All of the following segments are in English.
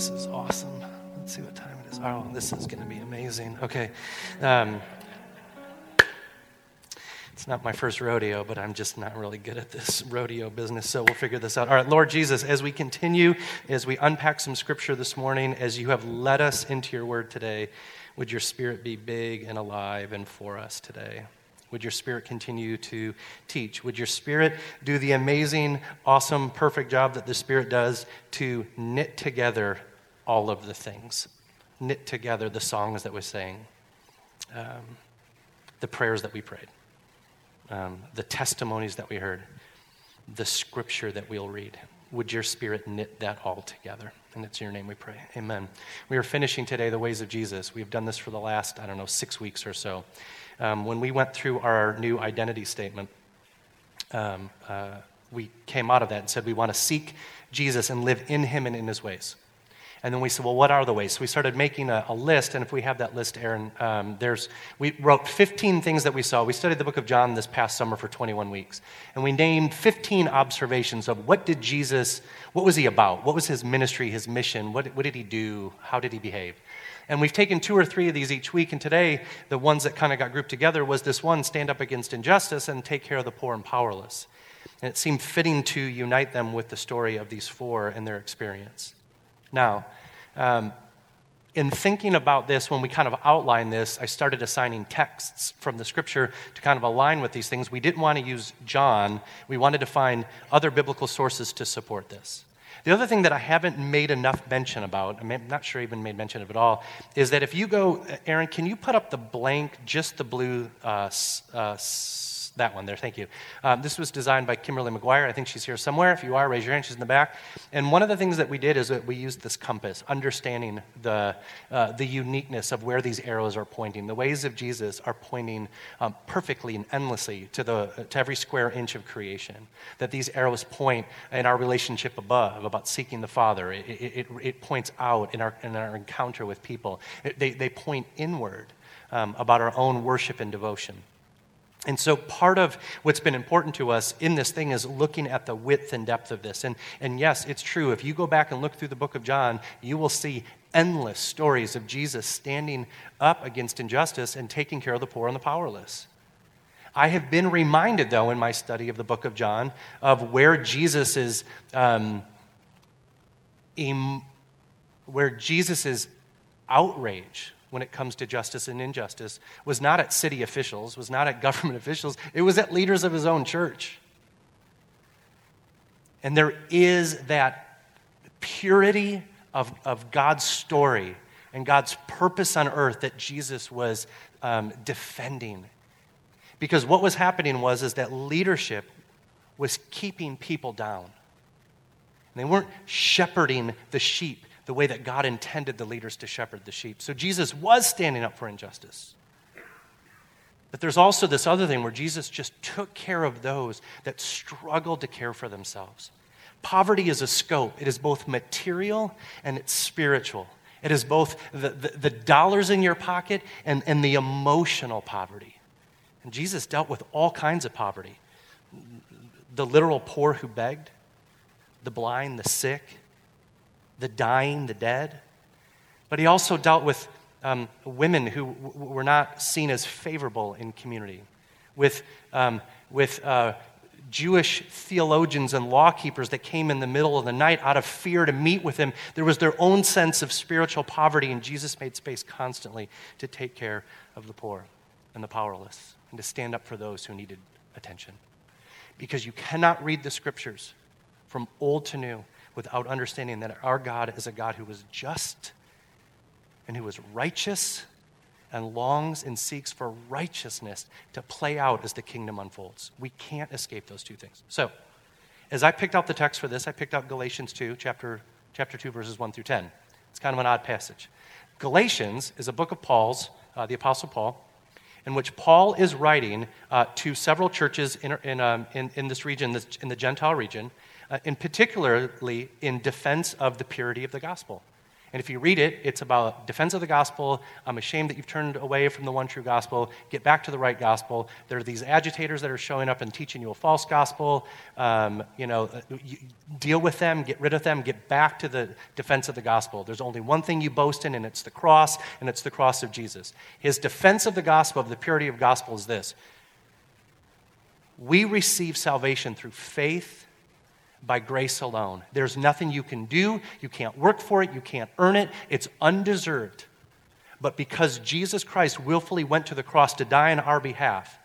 This is awesome. Let's see what time it is. Oh, this is going to be amazing. Okay. Um, it's not my first rodeo, but I'm just not really good at this rodeo business, so we'll figure this out. All right, Lord Jesus, as we continue, as we unpack some scripture this morning, as you have led us into your word today, would your spirit be big and alive and for us today? Would your spirit continue to teach? Would your spirit do the amazing, awesome, perfect job that the spirit does to knit together all of the things? Knit together the songs that we sang, um, the prayers that we prayed um, the testimonies that we heard, the scripture that we'll read. Would your spirit knit that all together? And it's in your name we pray. Amen. We are finishing today the ways of Jesus. We've done this for the last, I don't know, six weeks or so. Um, when we went through our new identity statement, um, uh, we came out of that and said we want to seek Jesus and live in him and in his ways. And then we said, well, what are the ways? So we started making a, a list, and if we have that list, Aaron, um, there's, we wrote 15 things that we saw. We studied the book of John this past summer for 21 weeks, and we named 15 observations of what did Jesus, what was he about? What was his ministry, his mission? What, what did he do? How did he behave? And we've taken two or three of these each week, and today, the ones that kind of got grouped together was this one stand up against injustice and take care of the poor and powerless. And it seemed fitting to unite them with the story of these four and their experience. Now, um, in thinking about this, when we kind of outlined this, I started assigning texts from the scripture to kind of align with these things. We didn't want to use John, we wanted to find other biblical sources to support this. The other thing that I haven't made enough mention about, I'm not sure I even made mention of it all, is that if you go, Aaron, can you put up the blank, just the blue uh, uh, that one there, thank you. Um, this was designed by Kimberly McGuire. I think she's here somewhere. If you are, raise your hand. She's in the back. And one of the things that we did is that we used this compass, understanding the, uh, the uniqueness of where these arrows are pointing. The ways of Jesus are pointing um, perfectly and endlessly to, the, to every square inch of creation. That these arrows point in our relationship above, about seeking the Father. It, it, it points out in our, in our encounter with people. It, they, they point inward um, about our own worship and devotion. And so, part of what's been important to us in this thing is looking at the width and depth of this. And, and yes, it's true. If you go back and look through the book of John, you will see endless stories of Jesus standing up against injustice and taking care of the poor and the powerless. I have been reminded, though, in my study of the book of John, of where Jesus is, um, em- where Jesus' outrage when it comes to justice and injustice was not at city officials, was not at government officials, it was at leaders of his own church. And there is that purity of, of God's story and God's purpose on earth that Jesus was um, defending. Because what was happening was is that leadership was keeping people down. And they weren't shepherding the sheep the way that God intended the leaders to shepherd the sheep. So Jesus was standing up for injustice. But there's also this other thing where Jesus just took care of those that struggled to care for themselves. Poverty is a scope, it is both material and it's spiritual. It is both the, the, the, dollars in your pocket and, and the emotional poverty. And Jesus dealt with all kinds of poverty the literal poor who begged, the blind, the sick, the dying, the dead. But he also dealt with um, women who w- were not seen as favorable in community, with, um, with uh, Jewish theologians and law keepers that came in the middle of the night out of fear to meet with him. There was their own sense of spiritual poverty, and Jesus made space constantly to take care of the poor and the powerless and to stand up for those who needed attention. Because you cannot read the scriptures from old to new without understanding that our God is a God who is just and who is righteous and longs and seeks for righteousness to play out as the kingdom unfolds. We can't escape those two things. So, as I picked out the text for this, I picked out Galatians 2, chapter, chapter 2, verses 1 through 10. It's kind of an odd passage. Galatians is a book of Paul's, uh, the Apostle Paul, in which Paul is writing uh, to several churches in, in, um, in, in, this region, this, in the Gentile region, uh, and particularly in defense of the purity of the gospel And if you read it, it's about defense of the gospel. I'm ashamed that you've turned away from the one true gospel. Get back to the right gospel. There are these agitators that are showing up and teaching you a false gospel. Um, you know, uh, you deal with them, get rid of them, get back to the defense of the gospel. There's only one thing you boast in, and it's the cross, and it's the cross of Jesus. His defense of the gospel, of the purity of gospel, is this: we receive salvation through faith by grace alone. There's nothing you can do. You can't work for it. You can't earn it. It's undeserved. But because Jesus Christ willfully went to the cross to die on our behalf,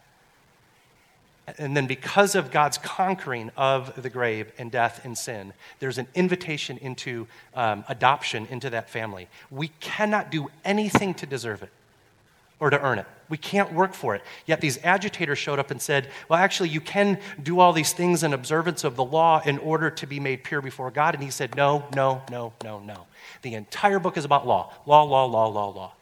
and then because of God's conquering of the grave and death and sin, there's an invitation into um, adoption into that family. We cannot do anything to deserve it or to earn it. We can't work for it. Yet these agitators showed up and said, Well, actually, you can do all these things in observance of the law in order to be made pure before God. And he said, No, no, no, no, no. The entire book is about law law, law, law, law, law.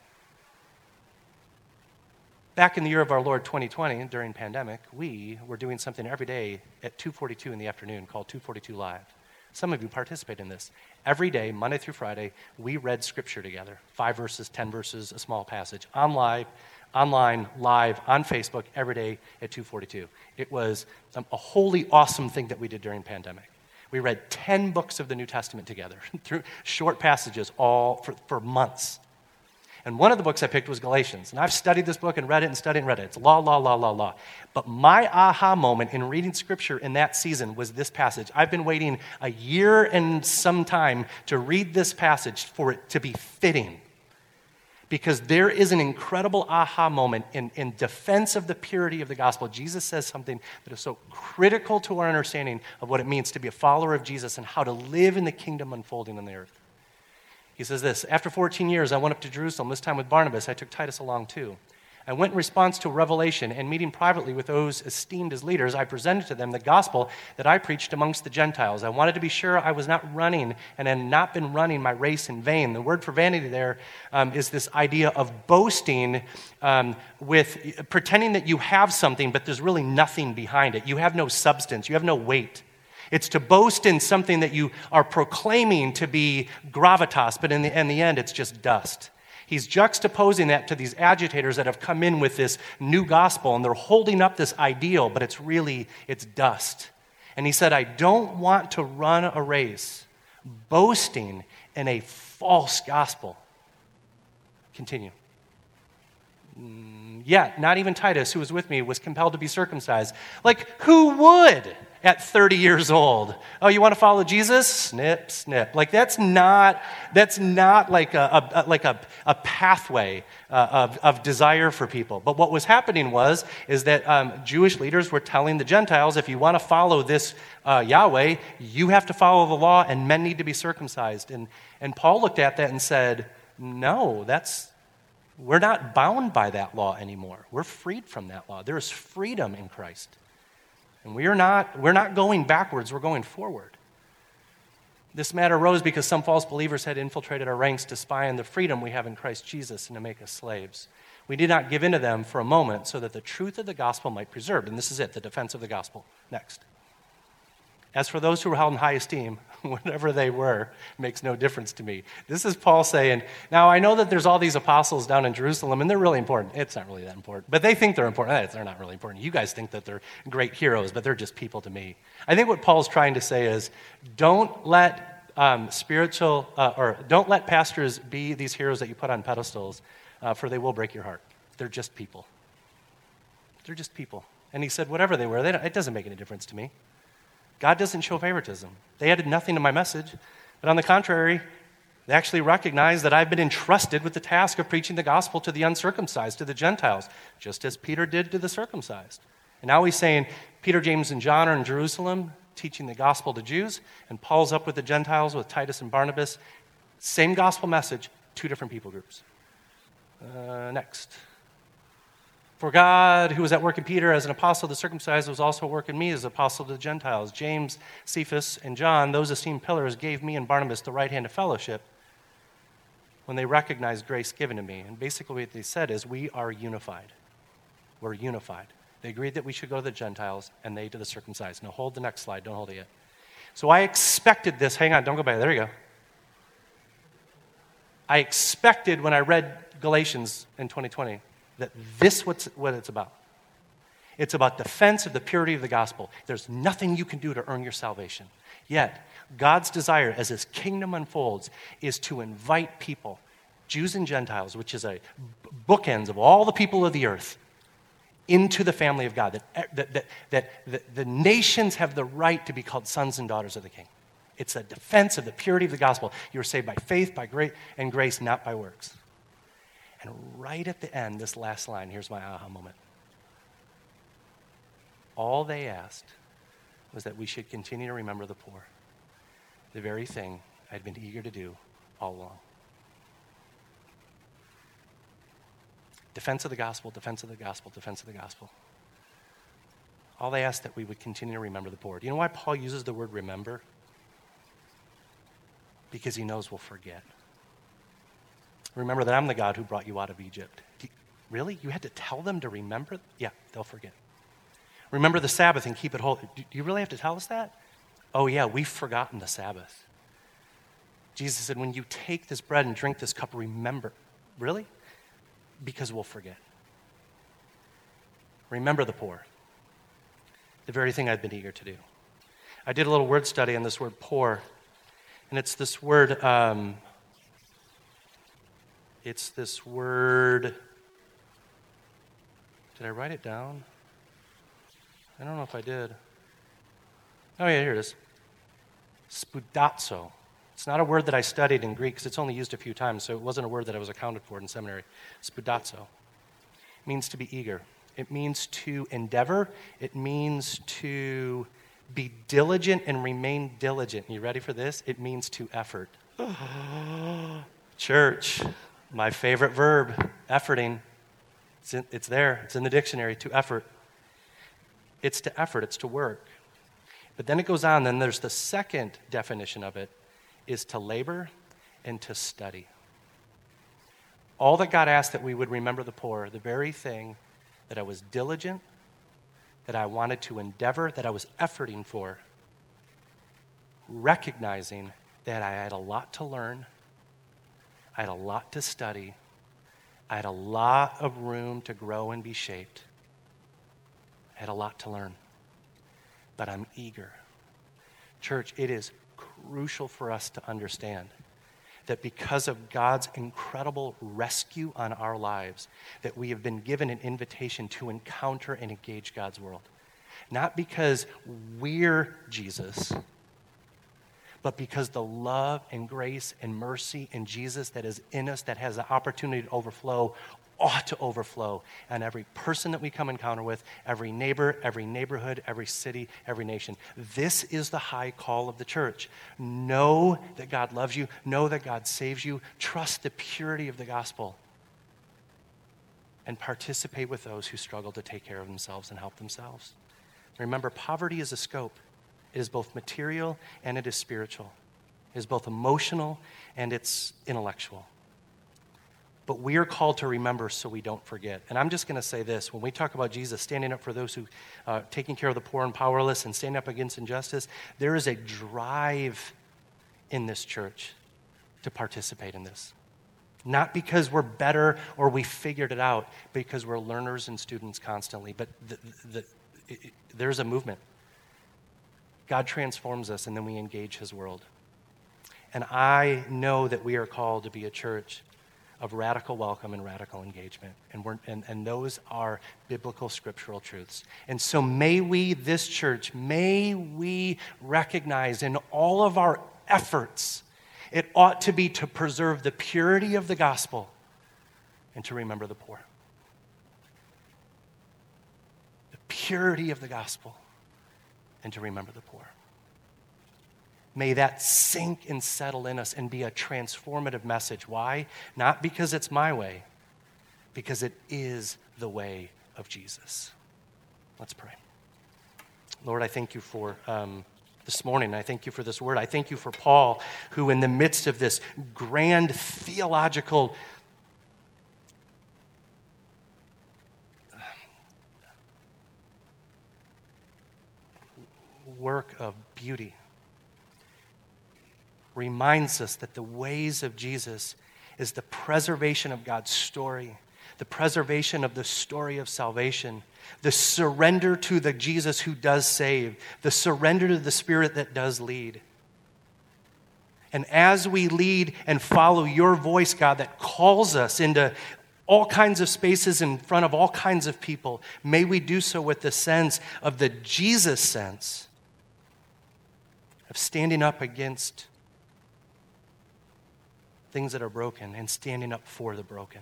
Back in the year of our Lord 2020, during pandemic, we were doing something every day at 2:42 in the afternoon called 242 Live. Some of you participate in this. Every day, Monday through Friday, we read scripture together. Five verses, ten verses, a small passage. On live, online, live, on Facebook, every day at 242. It was a wholly awesome thing that we did during pandemic. We read 10 books of the New Testament together through short passages all for, for months. And one of the books I picked was Galatians. And I've studied this book and read it and studied and read it. It's law, law, law, law, law. But my aha moment in reading scripture in that season was this passage. I've been waiting a year and some time to read this passage for it to be fitting. Because there is an incredible aha moment in, in defense of the purity of the gospel. Jesus says something that is so critical to our understanding of what it means to be a follower of Jesus and how to live in the kingdom unfolding on the earth. He says this After 14 years, I went up to Jerusalem, this time with Barnabas. I took Titus along too. I went in response to a revelation, and meeting privately with those esteemed as leaders, I presented to them the gospel that I preached amongst the Gentiles. I wanted to be sure I was not running and had not been running my race in vain. The word for vanity there um, is this idea of boasting um, with pretending that you have something, but there's really nothing behind it. You have no substance, you have no weight. It's to boast in something that you are proclaiming to be gravitas, but in the, in the end, it's just dust. He's juxtaposing that to these agitators that have come in with this new gospel, and they're holding up this ideal, but it's really, it's dust. And he said, I don't want to run a race boasting in a false gospel. Continue. Mm, yet, not even Titus, who was with me, was compelled to be circumcised. Like, who would? At 30 years old. Oh, you want to follow Jesus? Snip, snip. Like that's not that's not like a, a like a, a pathway uh, of, of desire for people. But what was happening was is that um, Jewish leaders were telling the Gentiles, if you want to follow this uh, Yahweh, you have to follow the law, and men need to be circumcised. And and Paul looked at that and said, no, that's we're not bound by that law anymore. We're freed from that law. There is freedom in Christ. And we are not, we're not going backwards, we're going forward. This matter arose because some false believers had infiltrated our ranks to spy on the freedom we have in Christ Jesus and to make us slaves. We did not give in to them for a moment so that the truth of the gospel might be preserved. And this is it, the defense of the gospel. Next. As for those who were held in high esteem, whatever they were makes no difference to me. This is Paul saying, Now I know that there's all these apostles down in Jerusalem, and they're really important. It's not really that important, but they think they're important. They're not really important. You guys think that they're great heroes, but they're just people to me. I think what Paul's trying to say is don't let um, spiritual, uh, or don't let pastors be these heroes that you put on pedestals, uh, for they will break your heart. They're just people. They're just people. And he said, Whatever they were, they it doesn't make any difference to me. God doesn't show favoritism. They added nothing to my message, but on the contrary, they actually recognize that I've been entrusted with the task of preaching the gospel to the uncircumcised, to the Gentiles, just as Peter did to the circumcised. And now he's saying Peter, James, and John are in Jerusalem teaching the gospel to Jews, and Paul's up with the Gentiles with Titus and Barnabas. Same gospel message, two different people groups. Uh, next. For God, who was at work in Peter as an apostle to the circumcised, was also at work in me as apostle to the Gentiles. James, Cephas, and John, those esteemed pillars, gave me and Barnabas the right hand of fellowship when they recognized grace given to me. And basically, what they said is, We are unified. We're unified. They agreed that we should go to the Gentiles and they to the circumcised. Now, hold the next slide. Don't hold it yet. So I expected this. Hang on, don't go by. There you go. I expected when I read Galatians in 2020 that this what's what it's about. It's about defense of the purity of the gospel. There's nothing you can do to earn your salvation. Yet, God's desire as his kingdom unfolds is to invite people, Jews and Gentiles, which is a bookends of all the people of the earth, into the family of God. That, eh, that, that, that, that the nations have the right to be called sons and daughters of the king. It's a defense of the purity of the gospel. You are saved by faith, by grace, and grace, not by works. And right at the end, this last line, here's my aha moment. All they asked was that we should continue to remember the poor, the very thing I'd been eager to do all along. Defense of the gospel, defense of the gospel, defense of the gospel. All they asked that we would continue to remember the poor. Do you know why Paul uses the word remember? Because he knows we'll forget. Remember that I'm the God who brought you out of Egypt. You, really? You had to tell them to remember? Yeah, they'll forget. Remember the Sabbath and keep it holy. Do you really have to tell us that? Oh, yeah, we've forgotten the Sabbath. Jesus said, when you take this bread and drink this cup, remember. Really? Because we'll forget. Remember the poor. The very thing I've been eager to do. I did a little word study on this word poor, and it's this word, um, it's this word. Did I write it down? I don't know if I did. Oh, yeah, here it is. spoudazo. It's not a word that I studied in Greek because it's only used a few times, so it wasn't a word that I was accounted for in seminary. spoudazo means to be eager. It means to endeavor. It means to be diligent and remain diligent. You ready for this? It means to effort. Church, my favorite verb, efforting. It's, in, it's there, it's in the dictionary, to effort. It's to effort, it's to work. But then it goes on, then there's the second definition of it is to labor and to study. All that God asked that we would remember the poor, the very thing that I was diligent, that I wanted to endeavor, that I was efforting for, recognizing that I had a lot to learn, I had a lot to study, I had a lot of room to grow and be shaped. I had a lot to learn, but I'm eager. Church, it is crucial for us to understand that because of God's incredible rescue on our lives, that we have been given an invitation to encounter and engage God's world. Not because we're Jesus, but because the love and grace and mercy in Jesus that is in us, that has the opportunity to overflow, ought to overflow on every person that we come encounter with, every neighbor, every neighborhood, every city, every nation. This is the high call of the church. Know that God loves you, know that God saves you, trust the purity of the gospel, and participate with those who struggle to take care of themselves and help themselves. Remember, poverty is a scope. It is both material and it is spiritual. It is both emotional and it's intellectual. But we are called to remember so we don't forget. And I'm just going to say this when we talk about Jesus standing up for those who, uh, taking care of the poor and powerless and standing up against injustice, there is a drive in this church to participate in this. Not because we're better or we figured it out, because we're learners and students constantly. But the, the, it, there's a movement. God transforms us, and then we engage His world. And I know that we are called to be a church of radical welcome and radical engagement. And, we're, and, and those are biblical scriptural truths. And so may we, this church, may we recognize in all of our efforts, it ought to be to preserve the purity of the gospel and to remember the poor. The purity of the gospel and to remember the poor. May that sink and settle in us and be a transformative message. Why? Not because it's my way, because it is the way of Jesus. Let's pray. Lord, I thank you for um, this morning. I thank you for this word. I thank you for Paul, who, in the midst of this grand theological work of beauty, reminds us that the ways of Jesus is the preservation of God's story, the preservation of the story of salvation, the surrender to the Jesus who does save, the surrender to the Spirit that does lead. And as we lead and follow your voice, God, that calls us into all kinds of spaces in front of all kinds of people, may we do so with the sense of the Jesus sense of standing up against things that are broken and standing up for the broken.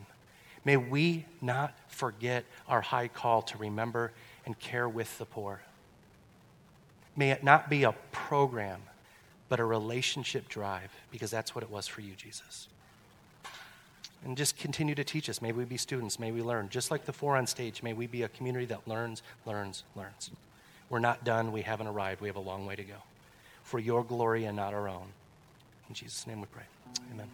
May we not forget our high call to remember and care with the poor. May it not be a program, but a relationship drive, because that's what it was for you, Jesus. And just continue to teach us. May we be students. May we learn. Just like the four on stage, may we be a community that learns, learns, learns. We're not done. We haven't arrived. We have a long way to go. For your glory and not our own. In Jesus' name we pray. Amen.